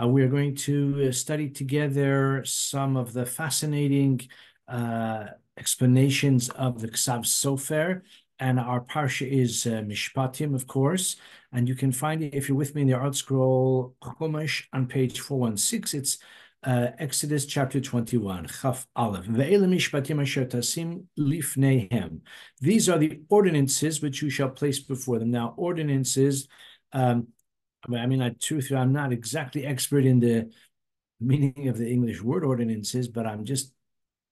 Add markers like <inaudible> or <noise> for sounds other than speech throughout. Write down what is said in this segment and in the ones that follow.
Uh, we are going to uh, study together some of the fascinating uh, explanations of the Ksav Sofer. And our parsha is uh, Mishpatim, of course. And you can find it, if you're with me in the ArtScroll Chumash on page 416, it's uh, Exodus chapter 21, Chaf Aleph. These are the ordinances which you shall place before them. Now, ordinances, um, I mean, I truth, I'm not exactly expert in the meaning of the English word ordinances, but I'm just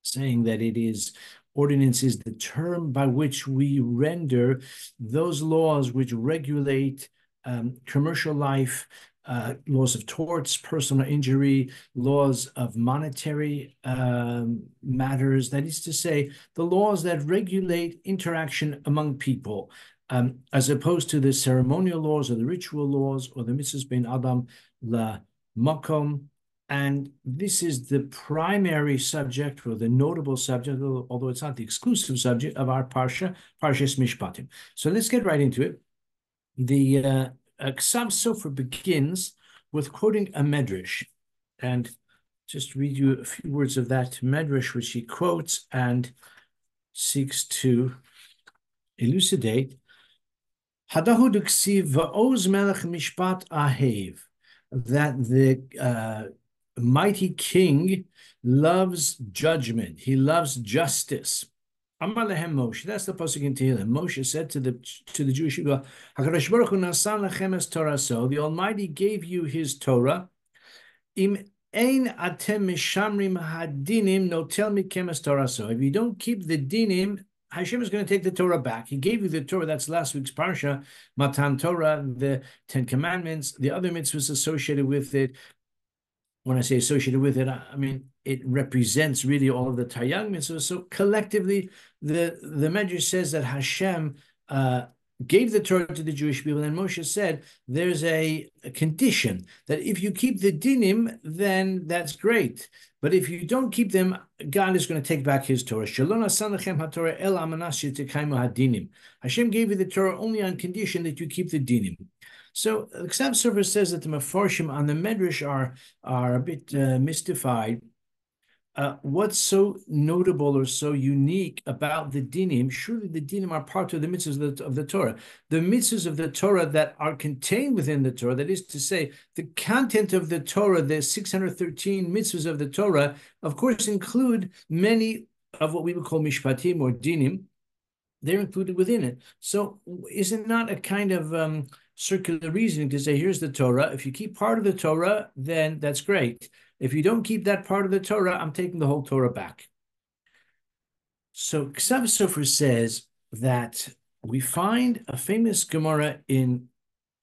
saying that it is ordinance is the term by which we render those laws which regulate um, commercial life, uh, laws of torts, personal injury, laws of monetary um, matters. That is to say, the laws that regulate interaction among people, um, as opposed to the ceremonial laws or the ritual laws or the mitzvahs ben adam la makom. And this is the primary subject or the notable subject, although it's not the exclusive subject of our parsha, Parshas Mishpatim. So let's get right into it. The uh, Ksav Sofer begins with quoting a medrash, and just read you a few words of that medrash, which he quotes and seeks to elucidate. Hadahu duksiv va'oz melech mishpat ahev, that the uh, mighty king loves judgment. He loves justice. Amalehem Moshe. That's the pasuk in Tehillim. Moshe said to the to the Jewish people, "Hakadosh Baruch Hu nasan lechem es Torah." So the Almighty gave you His Torah. Im ein atem mishamrim hadinim notel mikem es Torah. So if you don't keep the dinim, Hashem is going to take the Torah back. He gave you the Torah. That's last week's parsha, Matan Torah, the Ten Commandments, the other mitzvahs associated with it. When I say associated with it, I mean it represents really all of the Taryag mitzvahs. So collectively, the the Medrash says that Hashem uh, gave the Torah to the Jewish people, and Moshe said there's a, a, condition that if you keep the dinim, then that's great. But if you don't keep them, God is going to take back His Torah. Hashem gave you the Torah only on condition that you keep the dinim. So the Ksav Sofer says that the Mefarshim on the Medrash are, are a bit uh, mystified uh, what's so notable or so unique about the dinim? Surely the dinim are part of the mitzvahs of the, of the, Torah. The mitzvahs of the Torah that are contained within the Torah, that is to say, the content of the Torah, the 613 mitzvahs of the Torah, of course, include many of what we would call mishpatim or dinim. They're included within it. So is it not a kind of um, circular reasoning to say, here's the Torah. If you keep part of the Torah, then that's great. If you don't keep that part of the Torah, I'm taking the whole Torah back. So Ksav Sofer says that we find a famous Gemara in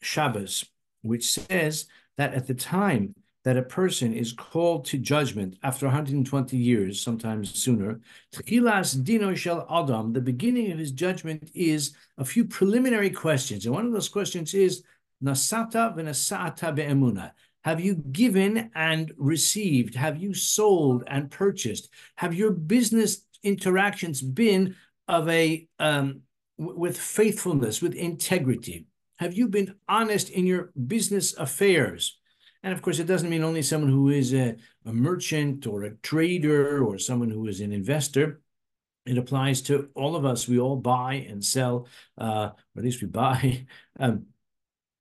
Shabbos, which says that at the time that a person is called to judgment after 120 years, sometimes sooner, Tchilas Dino Shel Adam, the beginning of his judgment is a few preliminary questions. And one of those questions is Nasata v'nasata be'emuna. Have you given and received? Have you sold and purchased? Have your business interactions been of a um, with faithfulness, with integrity? Have you been honest in your business affairs? And of course, it doesn't mean only someone who is a, a merchant or a trader or someone who is an investor. It applies to all of us. We all buy and sell, uh, or at least we buy. <laughs> Um,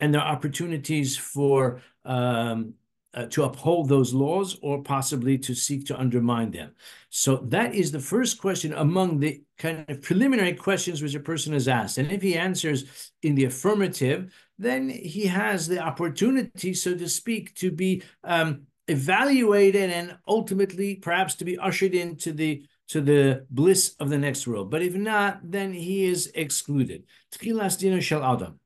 and there are opportunities for um, uh, to uphold those laws or possibly to seek to undermine them. So that is the first question among the kind of preliminary questions which a person is asked. And if he answers in the affirmative, then he has the opportunity, so to speak, to be um, evaluated and ultimately perhaps to be ushered into the to the bliss of the next world. But if not, then he is excluded. Tchilas dino shel adam.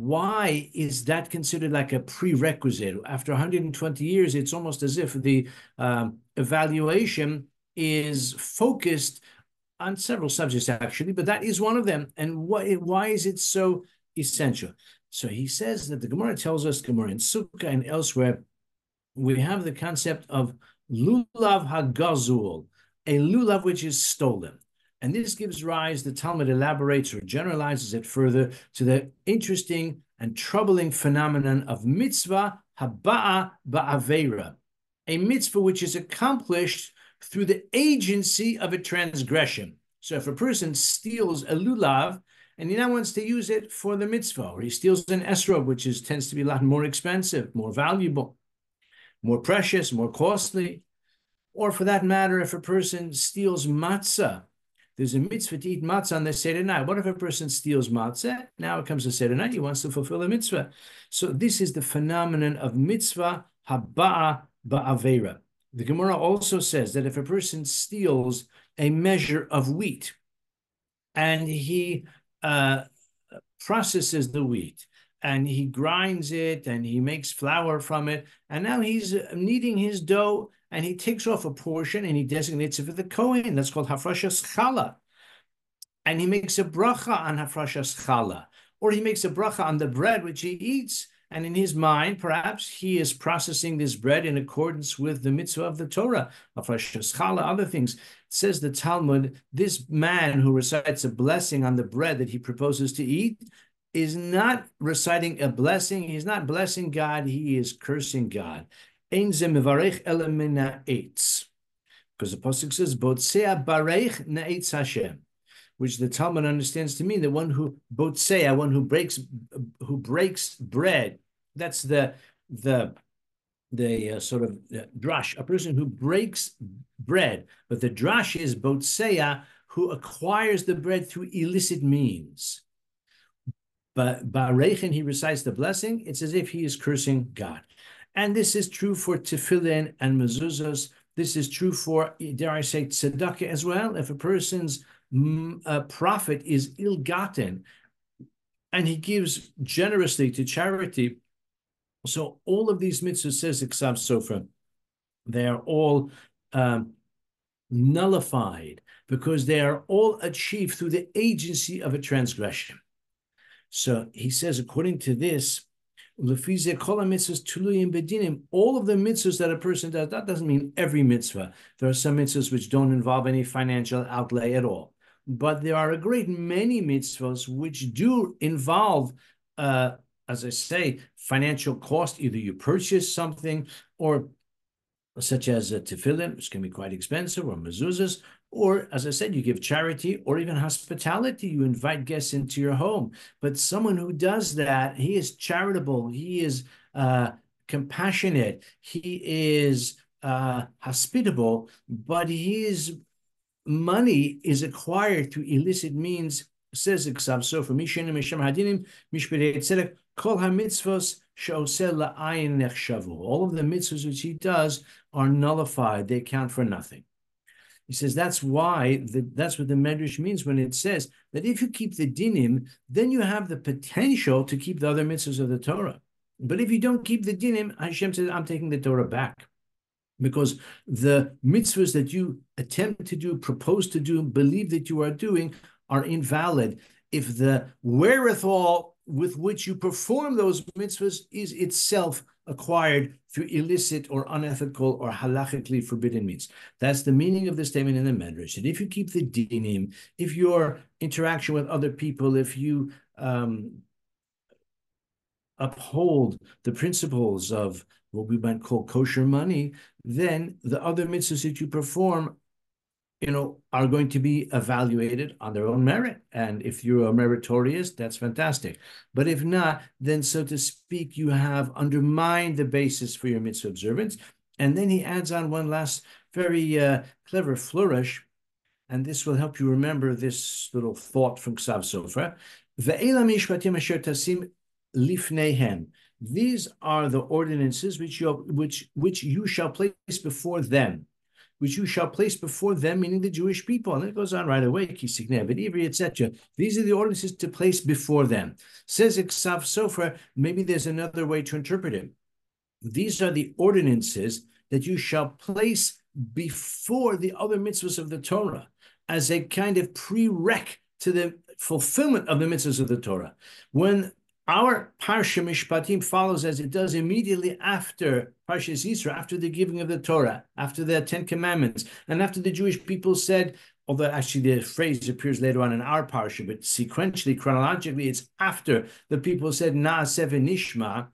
Why is that considered like a prerequisite? After 120 years, it's almost as if the um, evaluation is focused on several subjects, actually, but that is one of them. And why, why is it so essential? So he says that the Gemara tells us, Gemara in Sukkah and elsewhere, we have the concept of lulav hagazul, a lulav which is stolen. And this gives rise, the Talmud elaborates or generalizes it further to the interesting and troubling phenomenon of mitzvah haba'a ba'avera, a mitzvah which is accomplished through the agency of a transgression. So if a person steals a lulav and he now wants to use it for the mitzvah, or he steals an esrog, which is tends to be a lot more expensive, more valuable, more precious, more costly, or for that matter, if a person steals matzah, there's a mitzvah to eat matzah on the Seder night. What if a person steals matzah? Now it comes to Seder night, he wants to fulfill a mitzvah. So this is the phenomenon of mitzvah haba'a ba'avera. The Gemara also says that if a person steals a measure of wheat and he uh, processes the wheat and he grinds it and he makes flour from it, and now he's kneading his dough and he takes off a portion and he designates it for the Kohen. That's called Hafrashas Chala. And he makes a bracha on Hafrashas Chala. Or he makes a bracha on the bread which he eats. And in his mind, perhaps he is processing this bread in accordance with the mitzvah of the Torah, Hafrashas Chala, other things. It says the Talmud, this man who recites a blessing on the bread that he proposes to eat is not reciting a blessing. He's not blessing God. He is cursing God. Ein ze mevarech elemina eitz. Because the Pasuk says, Botsea barech na'etz Hashem, which the Talmud understands to mean the one who, Botsea, one who breaks, who breaks bread. That's the, the, the uh, sort of uh, drash, a person who breaks bread. But the drash is Botsea, who acquires the bread through illicit means. But Barechin, he recites the blessing, it's as if he is cursing God. And this is true for tefillin and mezuzahs. This is true for, dare I say, tzedakah as well. If a person's mm, uh, profit is ill-gotten and he gives generously to charity, so all of these mitzvahs, says Iksav Sofra, they are all um, nullified because they are all achieved through the agency of a transgression. So he says, according to this, all of the mitzvahs that a person does, that doesn't mean every mitzvah. There are some mitzvahs which don't involve any financial outlay at all. But there are a great many mitzvahs which do involve, uh, as I say, financial cost. Either you purchase something or such as a tefillin, which can be quite expensive, or mezuzahs, or, as I said, you give charity or even hospitality. You invite guests into your home. But someone who does that, he is charitable. He is uh, compassionate. He is uh, hospitable. But his money is acquired through illicit means. Says Iksav so for Mishin Misham Hadinim Kol HaMitzvos Nechshavu. All of the mitzvahs which he does are nullified. They count for nothing. He says that's why the, that's what the Medrash means when it says that if you keep the dinim, then you have the potential to keep the other mitzvahs of the Torah. But if you don't keep the dinim, Hashem says, I'm taking the Torah back. Because the mitzvahs that you attempt to do, propose to do, believe that you are doing are invalid. If the wherewithal with which you perform those mitzvahs is itself acquired through illicit or unethical or halachically forbidden means. That's the meaning of the statement in the Medrash. And if you keep the dinim, if your interaction with other people, if you um, uphold the principles of what we might call kosher money, then the other mitzvahs that you perform you know, are going to be evaluated on their own merit. And if you're a meritorious, that's fantastic. But if not, then so to speak, you have undermined the basis for your mitzvah observance. And then he adds on one last very uh, clever flourish, and this will help you remember this little thought from Ksav Sofer. These are the ordinances which you which which you shall place before them which you shall place before them, meaning the Jewish people. And it goes on right away, etc. These are the ordinances to place before them. Says Iksav Sofra, maybe there's another way to interpret it. These are the ordinances that you shall place before the other mitzvahs of the Torah as a kind of prereq to the fulfillment of the mitzvahs of the Torah. When our Parsha Mishpatim follows as it does immediately after Parsha Yisro, after the giving of the Torah, after the Ten Commandments, and after the Jewish people said, although actually the phrase appears later on in our Parsha, but sequentially, chronologically, it's after the people said Naaseh Nishma.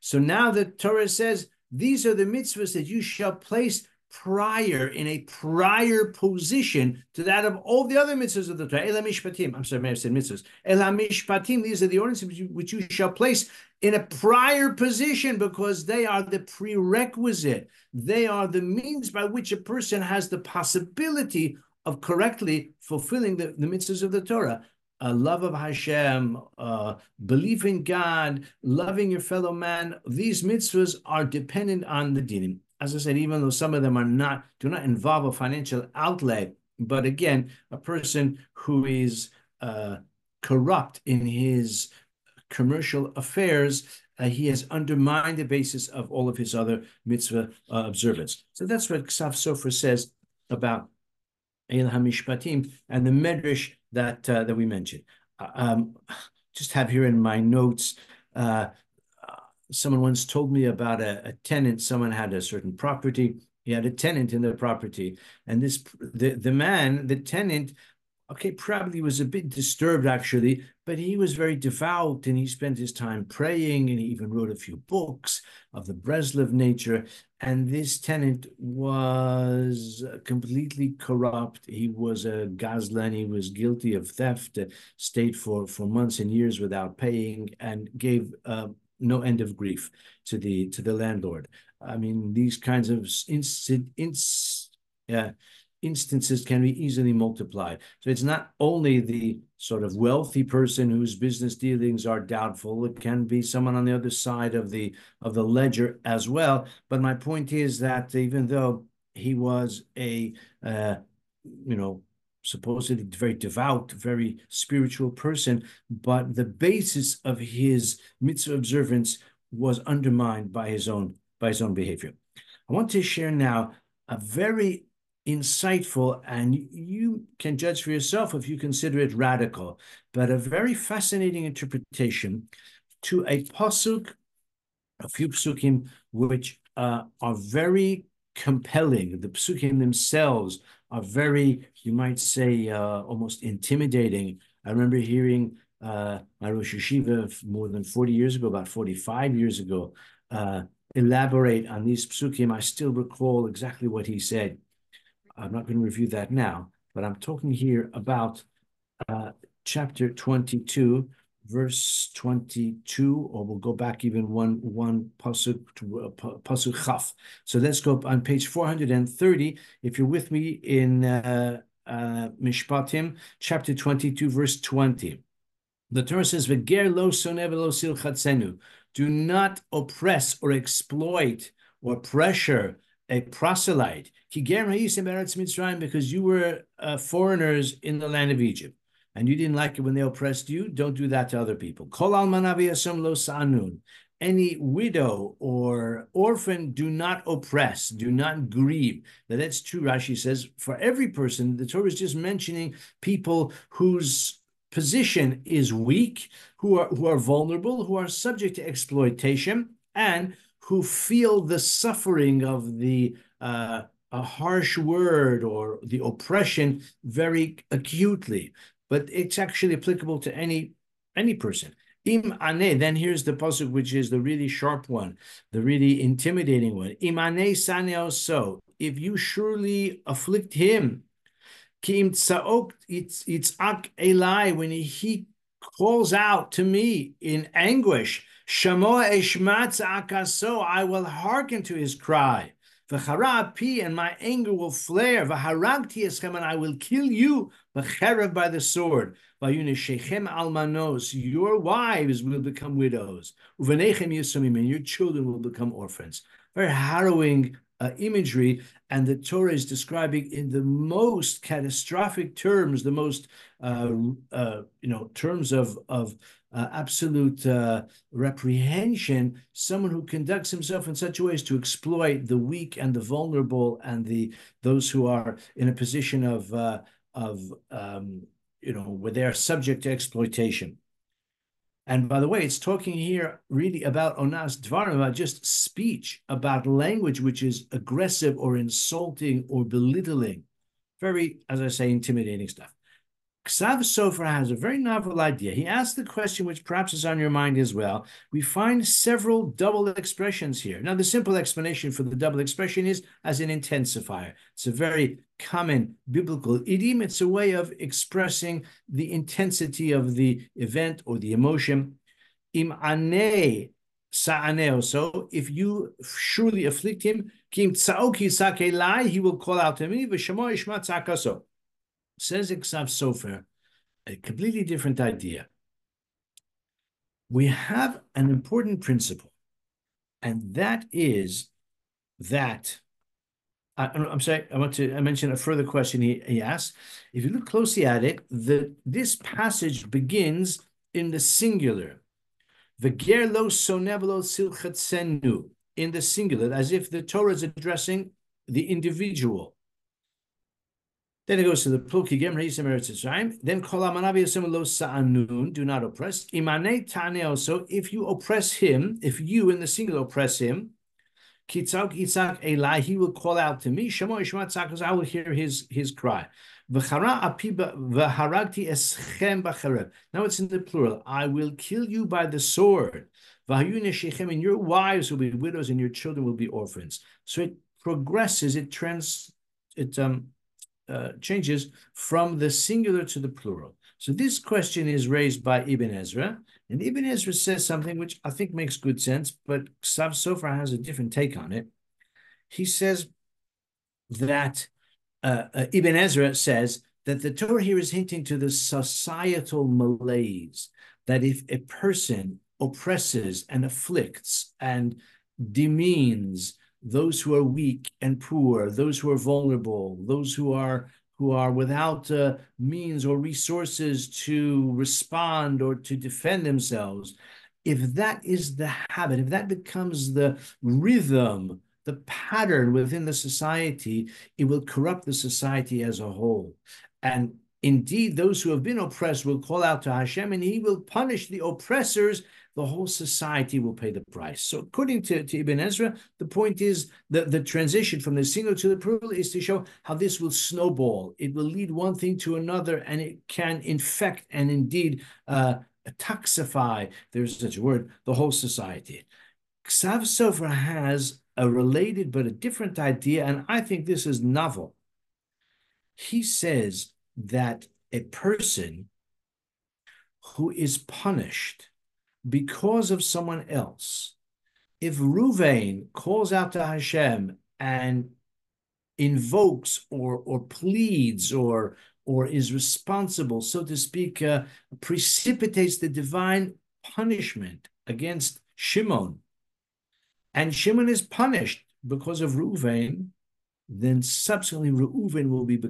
So now the Torah says, these are the mitzvahs that you shall place prior in a prior position to that of all the other mitzvahs of the Torah. Ela mishpatim. I'm sorry, I said mitzvahs. Ela mishpatim. These are the ordinances which you, which you shall place in a prior position because they are the prerequisite. They are the means by which a person has the possibility of correctly fulfilling the, the mitzvahs of the Torah. A love of Hashem, uh, belief in God, loving your fellow man. These mitzvahs are dependent on the dinim as I said, even though some of them are not, do not involve a financial outlay, but again, a person who is uh, corrupt in his commercial affairs, uh, he has undermined the basis of all of his other mitzvah uh, observance. So that's what Ksav Sofer says about El Hamishpatim and the medrash that uh, that we mentioned. Uh, um, <sighs> just have here in my notes uh, someone once told me about a, a tenant. Someone had a certain property. He had a tenant in the property, and this the the man, the tenant, okay, probably was a bit disturbed actually, but he was very devout and he spent his time praying and he even wrote a few books of the Breslev nature. And this tenant was completely corrupt. He was a gazlan. He was guilty of theft, stayed for, for months and years without paying, and gave uh, no end of grief to the to the landlord. I mean, these kinds of instant, ins, uh, instances can be easily multiplied. So it's not only the sort of wealthy person whose business dealings are doubtful. It can be someone on the other side of the of the ledger as well. But my point is that even though he was a uh, you know supposedly very devout, very spiritual person, but the basis of his mitzvah observance was undermined by his own by his own behavior. I want to share now a very insightful, and you can judge for yourself if you consider it radical, but a very fascinating interpretation to a pasuk, a few psukim, which uh, are very compelling. The psukim themselves are very, you might say, uh, almost intimidating. I remember hearing uh, my Rosh Yeshiva more than 40 years ago, about 45 years ago, uh, elaborate on these psukim. I still recall exactly what he said. I'm not going to review that now, but I'm talking here about uh, chapter 22, verse 22, or we'll go back even one one pasuk to uh, pasuk chaf. So let's go on page 430. If you're with me in uh, uh, Mishpatim, chapter 22, verse 20. The Torah says, "V'ger lo lo sil Do not oppress or exploit or pressure a proselyte. Because you were uh, foreigners in the land of Egypt and you didn't like it when they oppressed you, don't do that to other people. Kol lo sanun. Any widow or orphan do not oppress, do not grieve. Now that's true, Rashi says, for every person. The Torah is just mentioning people whose position is weak, who are who are vulnerable, who are subject to exploitation, and who feel the suffering of the uh, a harsh word or the oppression very acutely but it's actually applicable to any any person. Im ane, then here's the pasuk, which is the really sharp one, the really intimidating one. Im ane saneo so, if you surely afflict him, kim tsaok itzak elai, when he calls out to me in anguish, shamo eshmatz akaso, I will hearken to his cry. V'chara and my anger will flare. V'haragti eschem, and I will kill you. V'cherev by the sword. V'yuneshechem almanos, your wives will become widows. Uvenechem yisumim, and your children will become orphans. Very harrowing uh, imagery, and the Torah is describing in the most catastrophic terms, the most uh, uh, you know terms of of uh, absolute uh, reprehension, someone who conducts himself in such a way as to exploit the weak and the vulnerable and the those who are in a position of uh, of um, you know where they are subject to exploitation. And by the way, it's talking here really about onas dvarim, about just speech, about language which is aggressive or insulting or belittling. Very, as I say, intimidating stuff. Ksav Sofer has a very novel idea. He asked the question, which perhaps is on your mind as well. We find several double expressions here. Now, the simple explanation for the double expression is as an intensifier. It's a very common biblical idiom. It's a way of expressing the intensity of the event or the emotion. Im ane sa'aneo. So if you surely afflict him, kim tsaoki sakelai, he will call out to me, v'shamo ishma tzakaso. Says Iksav Sofer, a completely different idea. We have an important principle, and that is that I, am sorry, I want to I mention a further question he, he asked. If you look closely at it, the this passage begins in the singular. V'gerlo sonevelo silchatsenu, in the singular, as if the Torah is addressing the individual. Then it goes to the Pluki Gem Reisim Eretz Yisrael. Then Sa'anun, do not oppress. Imane Tane also, if you oppress him, if you in the singular oppress him, Kitzak Itzak Eli, he will call out to me. Shemo Ishmat Tzakos, I will hear his his cry. Now it's in the plural. I will kill you by the sword. And your wives will be widows, and your children will be orphans. So it progresses. It trans. It um uh, changes from the singular to the plural. So this question is raised by Ibn Ezra, and Ibn Ezra says something which I think makes good sense, but Ksav Sofer has a different take on it. He says that uh, uh, Ibn Ezra says that the Torah here is hinting to the societal malaise that if a person oppresses and afflicts and demeans those who are weak and poor, those who are vulnerable, those who are who are without uh, means or resources to respond or to defend themselves, if that is the habit, if that becomes the rhythm, the pattern within the society, it will corrupt the society as a whole. And indeed, those who have been oppressed will call out to Hashem and he will punish the oppressors the whole society will pay the price. So according to, to Ibn Ezra, the point is that the transition from the single to the plural is to show how this will snowball. It will lead one thing to another and it can infect and indeed uh, toxify, there's such a word, the whole society. Ksav has a related but a different idea, and I think this is novel. He says that a person who is punished because of someone else. If Ruvain calls out to Hashem and invokes or or pleads or or is responsible, so to speak, uh, precipitates the divine punishment against Shimon, and Shimon is punished because of Ruvain, then subsequently Reuven will be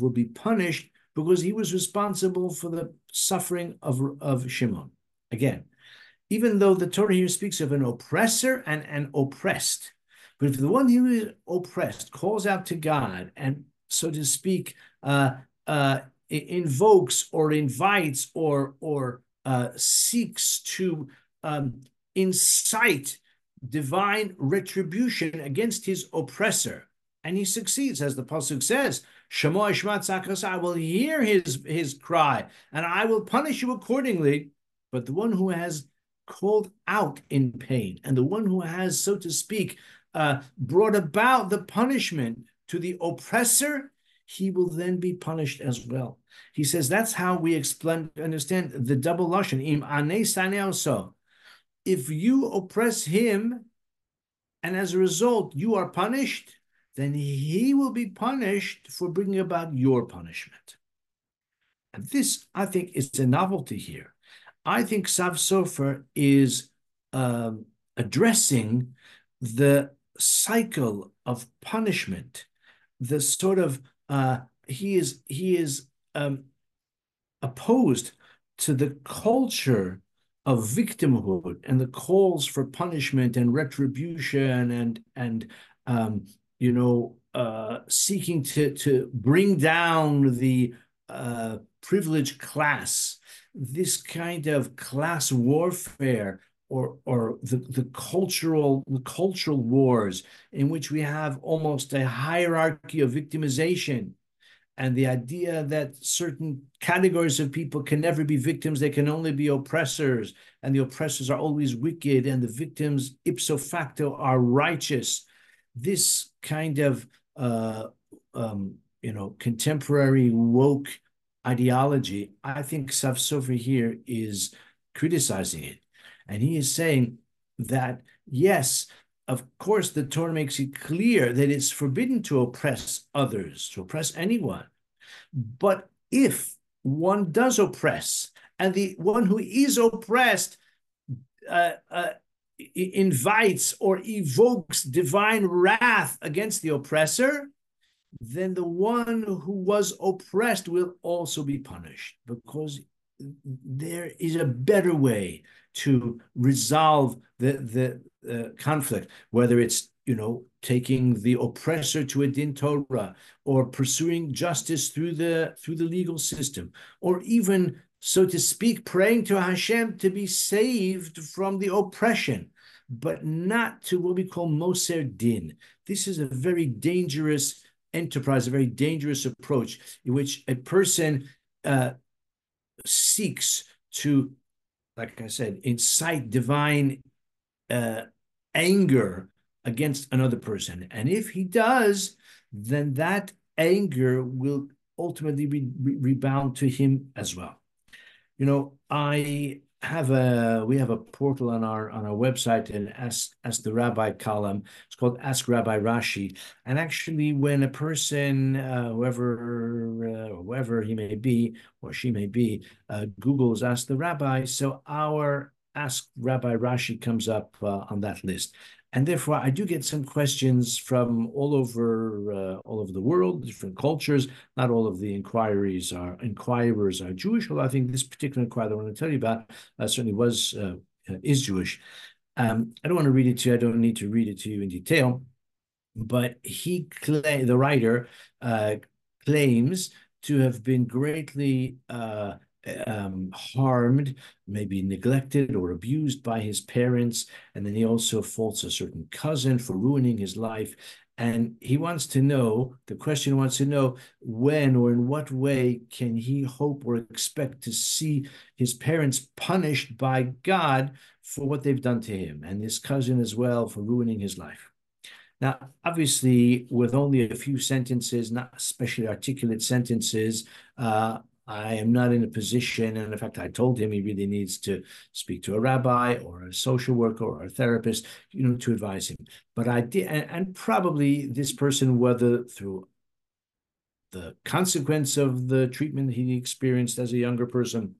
will be punished because he was responsible for the suffering of, of Shimon. Again, even though the Torah here speaks of an oppressor and an oppressed. But if the one who is oppressed calls out to God and, so to speak, uh, uh, invokes or invites or or uh, seeks to um, incite divine retribution against his oppressor, and he succeeds, as the pasuk says, "Shemo Ishmat I will hear his his cry, and I will punish you accordingly." But the one who has called out in pain, and the one who has, so to speak, uh, brought about the punishment to the oppressor, he will then be punished as well. He says that's how we explain, understand the double lashon. If you oppress him, and as a result you are punished, then he will be punished for bringing about your punishment. And this, I think, is a novelty here. I think Sav Sofer is um, addressing the cycle of punishment, the sort of uh, he is he is um, opposed to the culture of victimhood and the calls for punishment and retribution and and um, you know uh, seeking to to bring down the uh, privileged class this kind of class warfare or or the, the cultural the cultural wars in which we have almost a hierarchy of victimization and the idea that certain categories of people can never be victims, they can only be oppressors, and the oppressors are always wicked, and the victims ipso facto are righteous. This kind of uh, um, you know contemporary woke ideology, I think Ksav Sofer here is criticizing it, and he is saying that yes, of course, the Torah makes it clear that it's forbidden to oppress others, to oppress anyone. But if one does oppress, and the one who is oppressed uh, uh, invites or evokes divine wrath against the oppressor, then the one who was oppressed will also be punished because there is a better way to resolve the the uh, conflict, whether it's you know taking the oppressor to a din Torah or pursuing justice through the through the legal system, or even so to speak, praying to Hashem to be saved from the oppression, but not to what we call Moser Din. This is a very dangerous enterprise, a very dangerous approach in which a person uh, seeks to, like I said, incite divine uh, anger against another person. And if he does, then that anger will ultimately re rebound to him as well. You know, I have a we have a portal on our on our website and ask ask the rabbi column. It's called ask rabbi rashi. And actually when a person uh, whoever uh, whoever he may be or she may be uh, googles ask the rabbi so our ask rabbi rashi comes up uh, on that list and therefore I do get some questions from all over uh, all over the world, different cultures. Not all of the inquiries are inquirers are Jewish, although I think this particular inquiry I want to tell you about uh, certainly was uh, is Jewish. Um, I don't want to read it to you. I don't need to read it to you in detail, but he the writer uh, claims to have been greatly uh, um, harmed, maybe neglected or abused by his parents. And then he also faults a certain cousin for ruining his life. And he wants to know, the question wants to know when or in what way can he hope or expect to see his parents punished by God for what they've done to him and his cousin as well for ruining his life. Now, obviously, with only a few sentences, not especially articulate sentences, uh, I am not in a position, and in fact, I told him he really needs to speak to a rabbi or a social worker or a therapist, you know, to advise him. But I did, and, probably this person, whether through the consequence of the treatment he experienced as a younger person,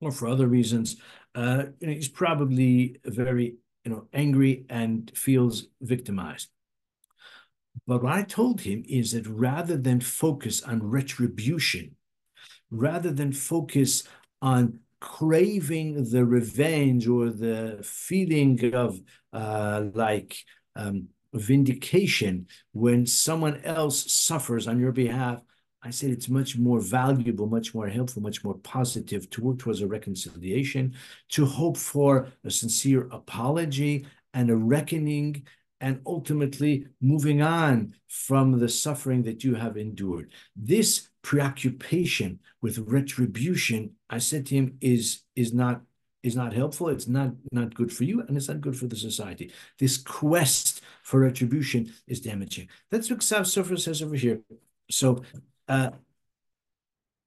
or for other reasons, uh, you know, he's probably very, you know, angry and feels victimized. But what I told him is that rather than focus on retribution rather than focus on craving the revenge or the feeling of uh, like um, vindication when someone else suffers on your behalf, I said it's much more valuable, much more helpful, much more positive to work towards a reconciliation, to hope for a sincere apology and a reckoning and ultimately moving on from the suffering that you have endured. This preoccupation with retribution, I said to him, is, is not is not helpful. It's not not good for you, and it's not good for the society. This quest for retribution is damaging. That's what Ksav Sofer says over here. So, uh,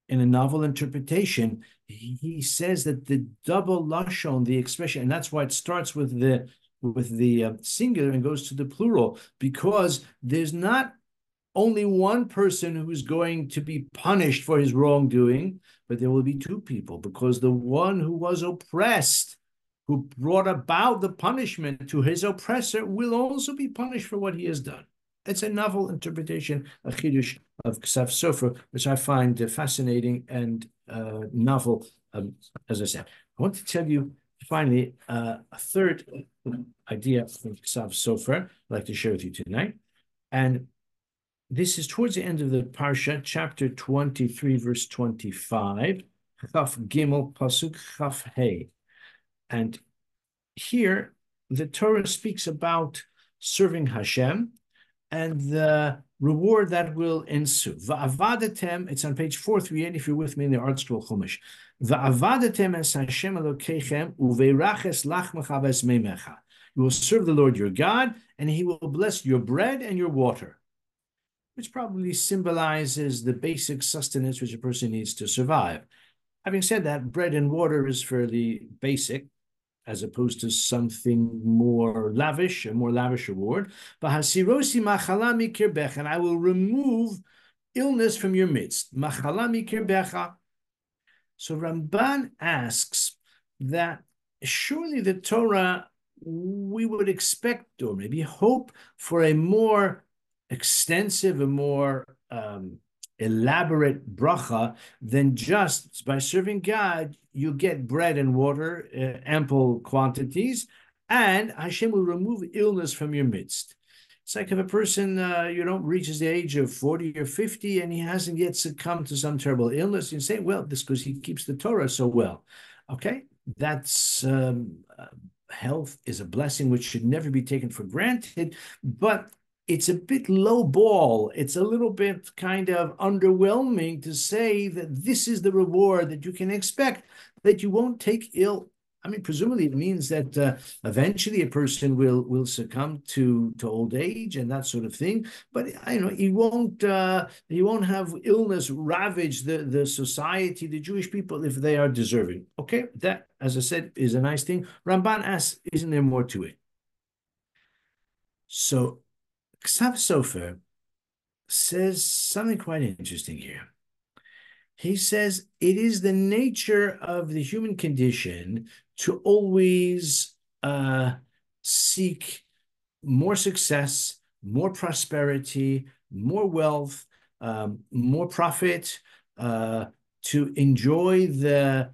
in a novel interpretation, he, he says that the double lashon, the expression, and that's why it starts with the with the uh, singular and goes to the plural because there's not only one person who's going to be punished for his wrongdoing, but there will be two people because the one who was oppressed, who brought about the punishment to his oppressor, will also be punished for what he has done. It's a novel interpretation, a chidush of Ksav Sofer, which I find fascinating and uh, novel. Um, as I said, I want to tell you finally uh, a third idea from Ksav Sofer I'd like to share with you tonight. And this is towards the end of the Parsha, chapter 23, verse 25, Chaf Gimel, Pasuk Chaf Hey. And here, the Torah speaks about serving Hashem and the reward that will ensue. Va'avadetem, it's on page 438 if you're with me in the ArtScroll Chumash. Va'avadetem es Hashem Elokeichem uveiraches lach mechaves meimecha. You will serve the Lord your God, and he will bless your bread and your water, which probably symbolizes the basic sustenance which a person needs to survive. Having said that, bread and water is fairly basic as opposed to something more lavish, a more lavish reward. And I will remove illness from your midst. So Ramban asks that surely the Torah we would expect or maybe hope for a more extensive, and more um, elaborate bracha than just by serving God, you get bread and water, uh, ample quantities, and Hashem will remove illness from your midst. It's like if a person, uh, you know, reaches the age of 40 or 50 and he hasn't yet succumbed to some terrible illness, you say, well, this because he keeps the Torah so well. Okay, that's um, uh, health is a blessing which should never be taken for granted, but it's a bit low ball. It's a little bit kind of underwhelming to say that this is the reward that you can expect, that you won't take ill. I mean, presumably it means that uh, eventually a person will will succumb to to old age and that sort of thing. But I know he won't uh, he won't have illness ravage the the society, the Jewish people, if they are deserving. Okay, that as I said is a nice thing. Ramban asks, isn't there more to it? So Ksav Sofer says something quite interesting here. He says it is the nature of the human condition to always uh, seek more success, more prosperity, more wealth, um, more profit, uh, to enjoy the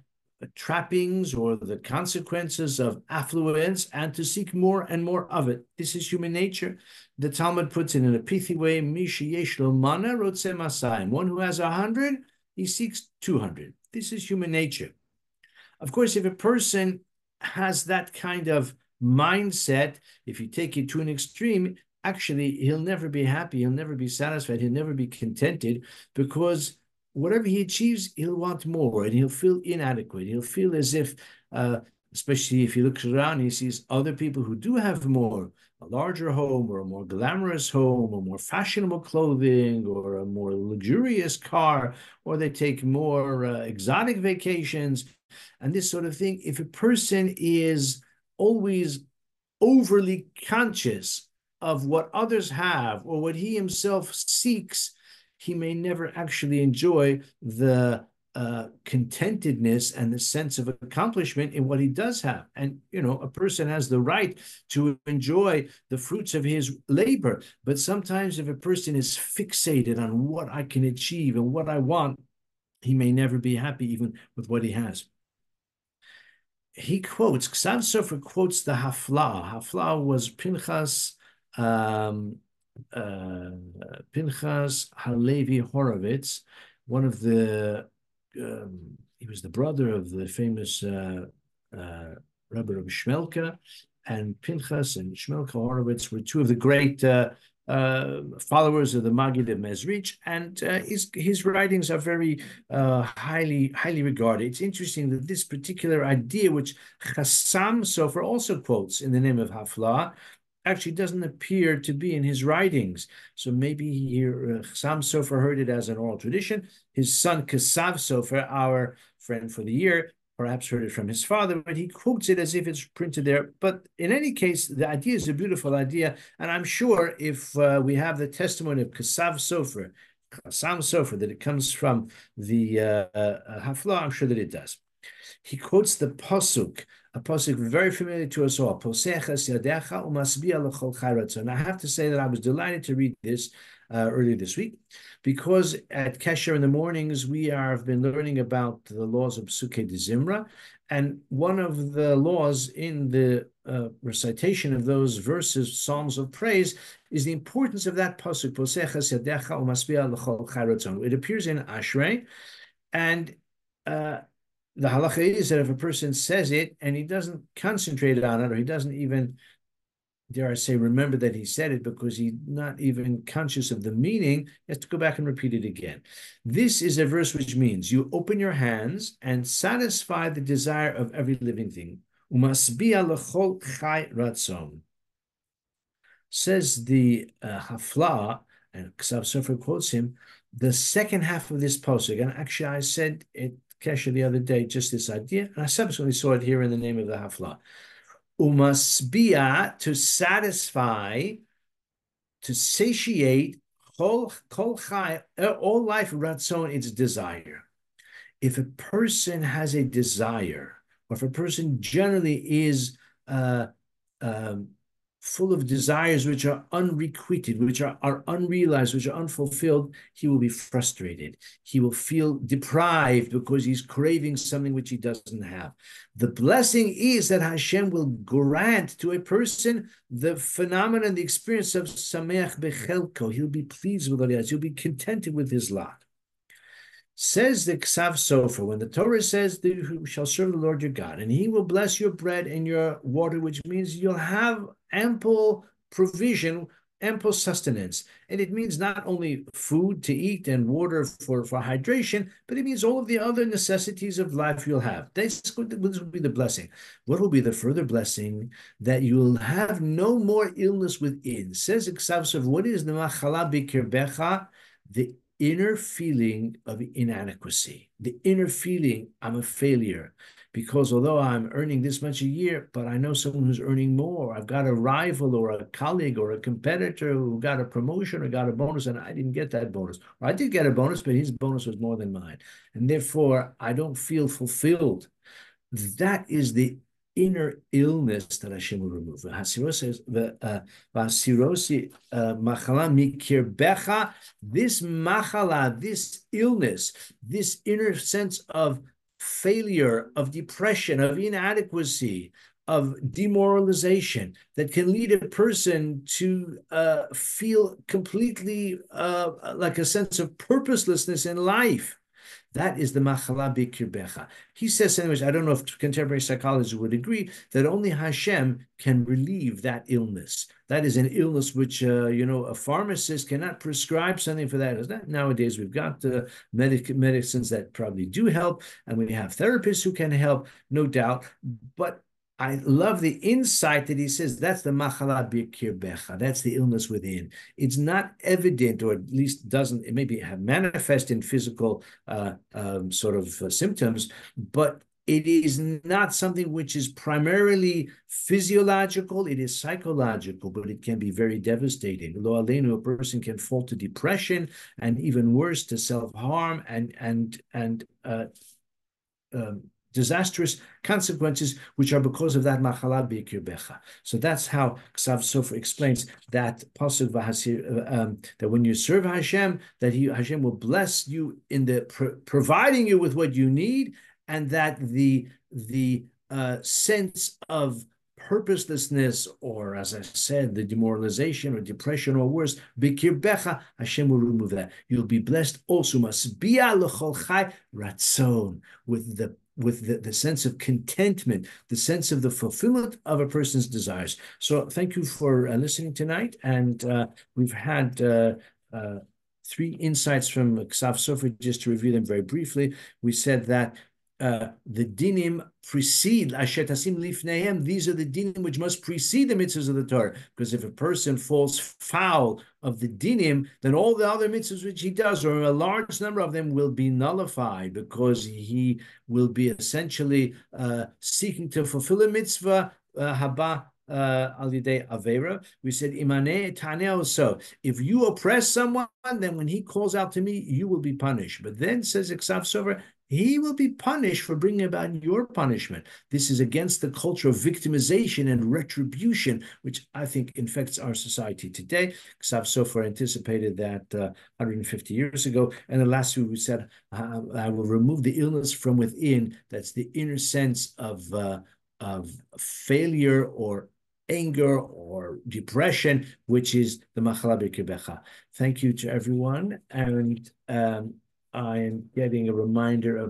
trappings or the consequences of affluence and to seek more and more of it. This is human nature. The Talmud puts it in a pithy way, mana Rodse Masai. One who has a hundred, he seeks 200. This is human nature. Of course, if a person has that kind of mindset, if you take it to an extreme, actually he'll never be happy, he'll never be satisfied, he'll never be contented because whatever he achieves, he'll want more and he'll feel inadequate. He'll feel as if, uh, especially if he looks around, he sees other people who do have more, a larger home or a more glamorous home or more fashionable clothing or a more luxurious car, or they take more uh, exotic vacations and this sort of thing. If a person is always overly conscious of what others have or what he himself seeks, he may never actually enjoy the uh, contentedness and the sense of accomplishment in what he does have. And, you know, a person has the right to enjoy the fruits of his labor. But sometimes if a person is fixated on what I can achieve and what I want, he may never be happy even with what he has. He quotes, Ksav Sofer quotes the Hafla. Hafla was Pinchas um, uh, Pinchas Halevi Horovitz, one of the, um, he was the brother of the famous uh, uh, Rabbi of Shmelka, and Pinchas and Shmelka Horovitz were two of the great uh, uh, followers of the Maggid of Mezrich, and uh, his his writings are very uh, highly highly regarded. It's interesting that this particular idea, which Chassam Sofer also quotes in the name of Hafla, actually doesn't appear to be in his writings. So maybe he, uh, Chassam Sofer heard it as an oral tradition. His son Kasav Sofer, our friend for the year, perhaps heard it from his father, but he quotes it as if it's printed there. But in any case, the idea is a beautiful idea. And I'm sure if uh, we have the testimony of Kasav Sofer, Chassam Sofer, that it comes from the uh, uh, Hafla, I'm sure that it does. He quotes the Pasuk a pasuk very familiar to us all. And I have to say that I was delighted to read this uh, earlier this week, because at Kesher in the mornings we have been learning about the laws of Psuke de Zimra, and one of the laws in the uh, recitation of those verses, Psalms of praise, is the importance of that pasuk. It appears in Ashrei, and uh, the halacha is that if a person says it and he doesn't concentrate on it or he doesn't even dare I say, remember that he said it because he's not even conscious of the meaning, he has to go back and repeat it again. This is a verse which means you open your hands and satisfy the desire of every living thing. Says the uh, Hafla, and Ksav Sofer quotes him, the second half of this posuk, and actually I said it Kesha the other day, just this idea, and I subsequently saw it here in the name of the Hafla umasbia to satisfy, to satiate all life ratzon its desire. If a person has a desire, or if a person generally is uh, um, full of desires which are unrequited, which are, are unrealized, which are unfulfilled, he will be frustrated. He will feel deprived because he's craving something which he doesn't have. The blessing is that Hashem will grant to a person the phenomenon, the experience of Sameach Bechelko. He'll be pleased with what. He'll be contented with his lot. Says the Ksav Sofer, when the Torah says that you shall serve the Lord your God, and he will bless your bread and your water, which means you'll have ample provision, ample sustenance. And it means not only food to eat and water for, for hydration, but it means all of the other necessities of life you'll have. This, this will be the blessing. What will be the further blessing? That you'll have no more illness within. Says the Ksav Sofer, what is the machala bikirbecha? The inner feeling of inadequacy, the inner feeling I'm a failure. Because although I'm earning this much a year, but I know someone who's earning more. I've got a rival or a colleague or a competitor who got a promotion or got a bonus, and I didn't get that bonus. Or I did get a bonus, but his bonus was more than mine. And therefore, I don't feel fulfilled. That is the inner illness that Hashem will remove. Uh, uh. This machala, this illness, this inner sense of failure, of depression, of inadequacy, of demoralization that can lead a person to uh, feel completely uh, like a sense of purposelessness in life. That is the machala bikirbecha. He says, anyways, I don't know if contemporary psychologists would agree that only Hashem can relieve that illness. That is an illness which, uh, you know, a pharmacist cannot prescribe something for that. Nowadays, we've got uh, medic- medicines that probably do help, and we have therapists who can help, no doubt. But I love the insight that he says that's the machala bikirbecha. That's the illness within. It's not evident, or at least doesn't, it maybe manifest in physical uh, um, sort of uh, symptoms, but it is not something which is primarily physiological, it is psychological, but it can be very devastating. Lo alenu, a person can fall to depression and even worse to self-harm and and and uh, um, disastrous consequences, which are because of that machala b'ikirbecha. So that's how Ksav Sofer explains that pasuk v'hasir um, that when you serve Hashem, that he, Hashem will bless you in the pro providing you with what you need, and that the the uh, sense of purposelessness, or as I said, the demoralization or depression or worse, bikirbecha, Hashem will remove that. You'll be blessed also, masbia l'chol chai ratzon, with the with the, the sense of contentment, the sense of the fulfillment of a person's desires. So thank you for uh, listening tonight. And uh, we've had uh, uh three insights from Ksav Sofer, just to review them very briefly. We said that uh, the dinim precede ashetasim lifnehem. These are the dinim which must precede the mitzvahs of the Torah. Because if a person falls foul of the dinim, then all the other mitzvahs which he does, or a large number of them, will be nullified because he will be essentially uh, seeking to fulfill a mitzvah uh, haba uh, al avera. We said imane taneo. So if you oppress someone, then when he calls out to me, you will be punished. But then says Ksav Sofer, he will be punished for bringing about your punishment. This is against the culture of victimization and retribution, which I think infects our society today. Ksav Sofer anticipated that uh, 150 years ago. And the last week we said, I will remove the illness from within. That's the inner sense of, uh, of failure or anger or depression, which is the machala b'kibecha. Thank you to everyone. And um, I am getting a reminder of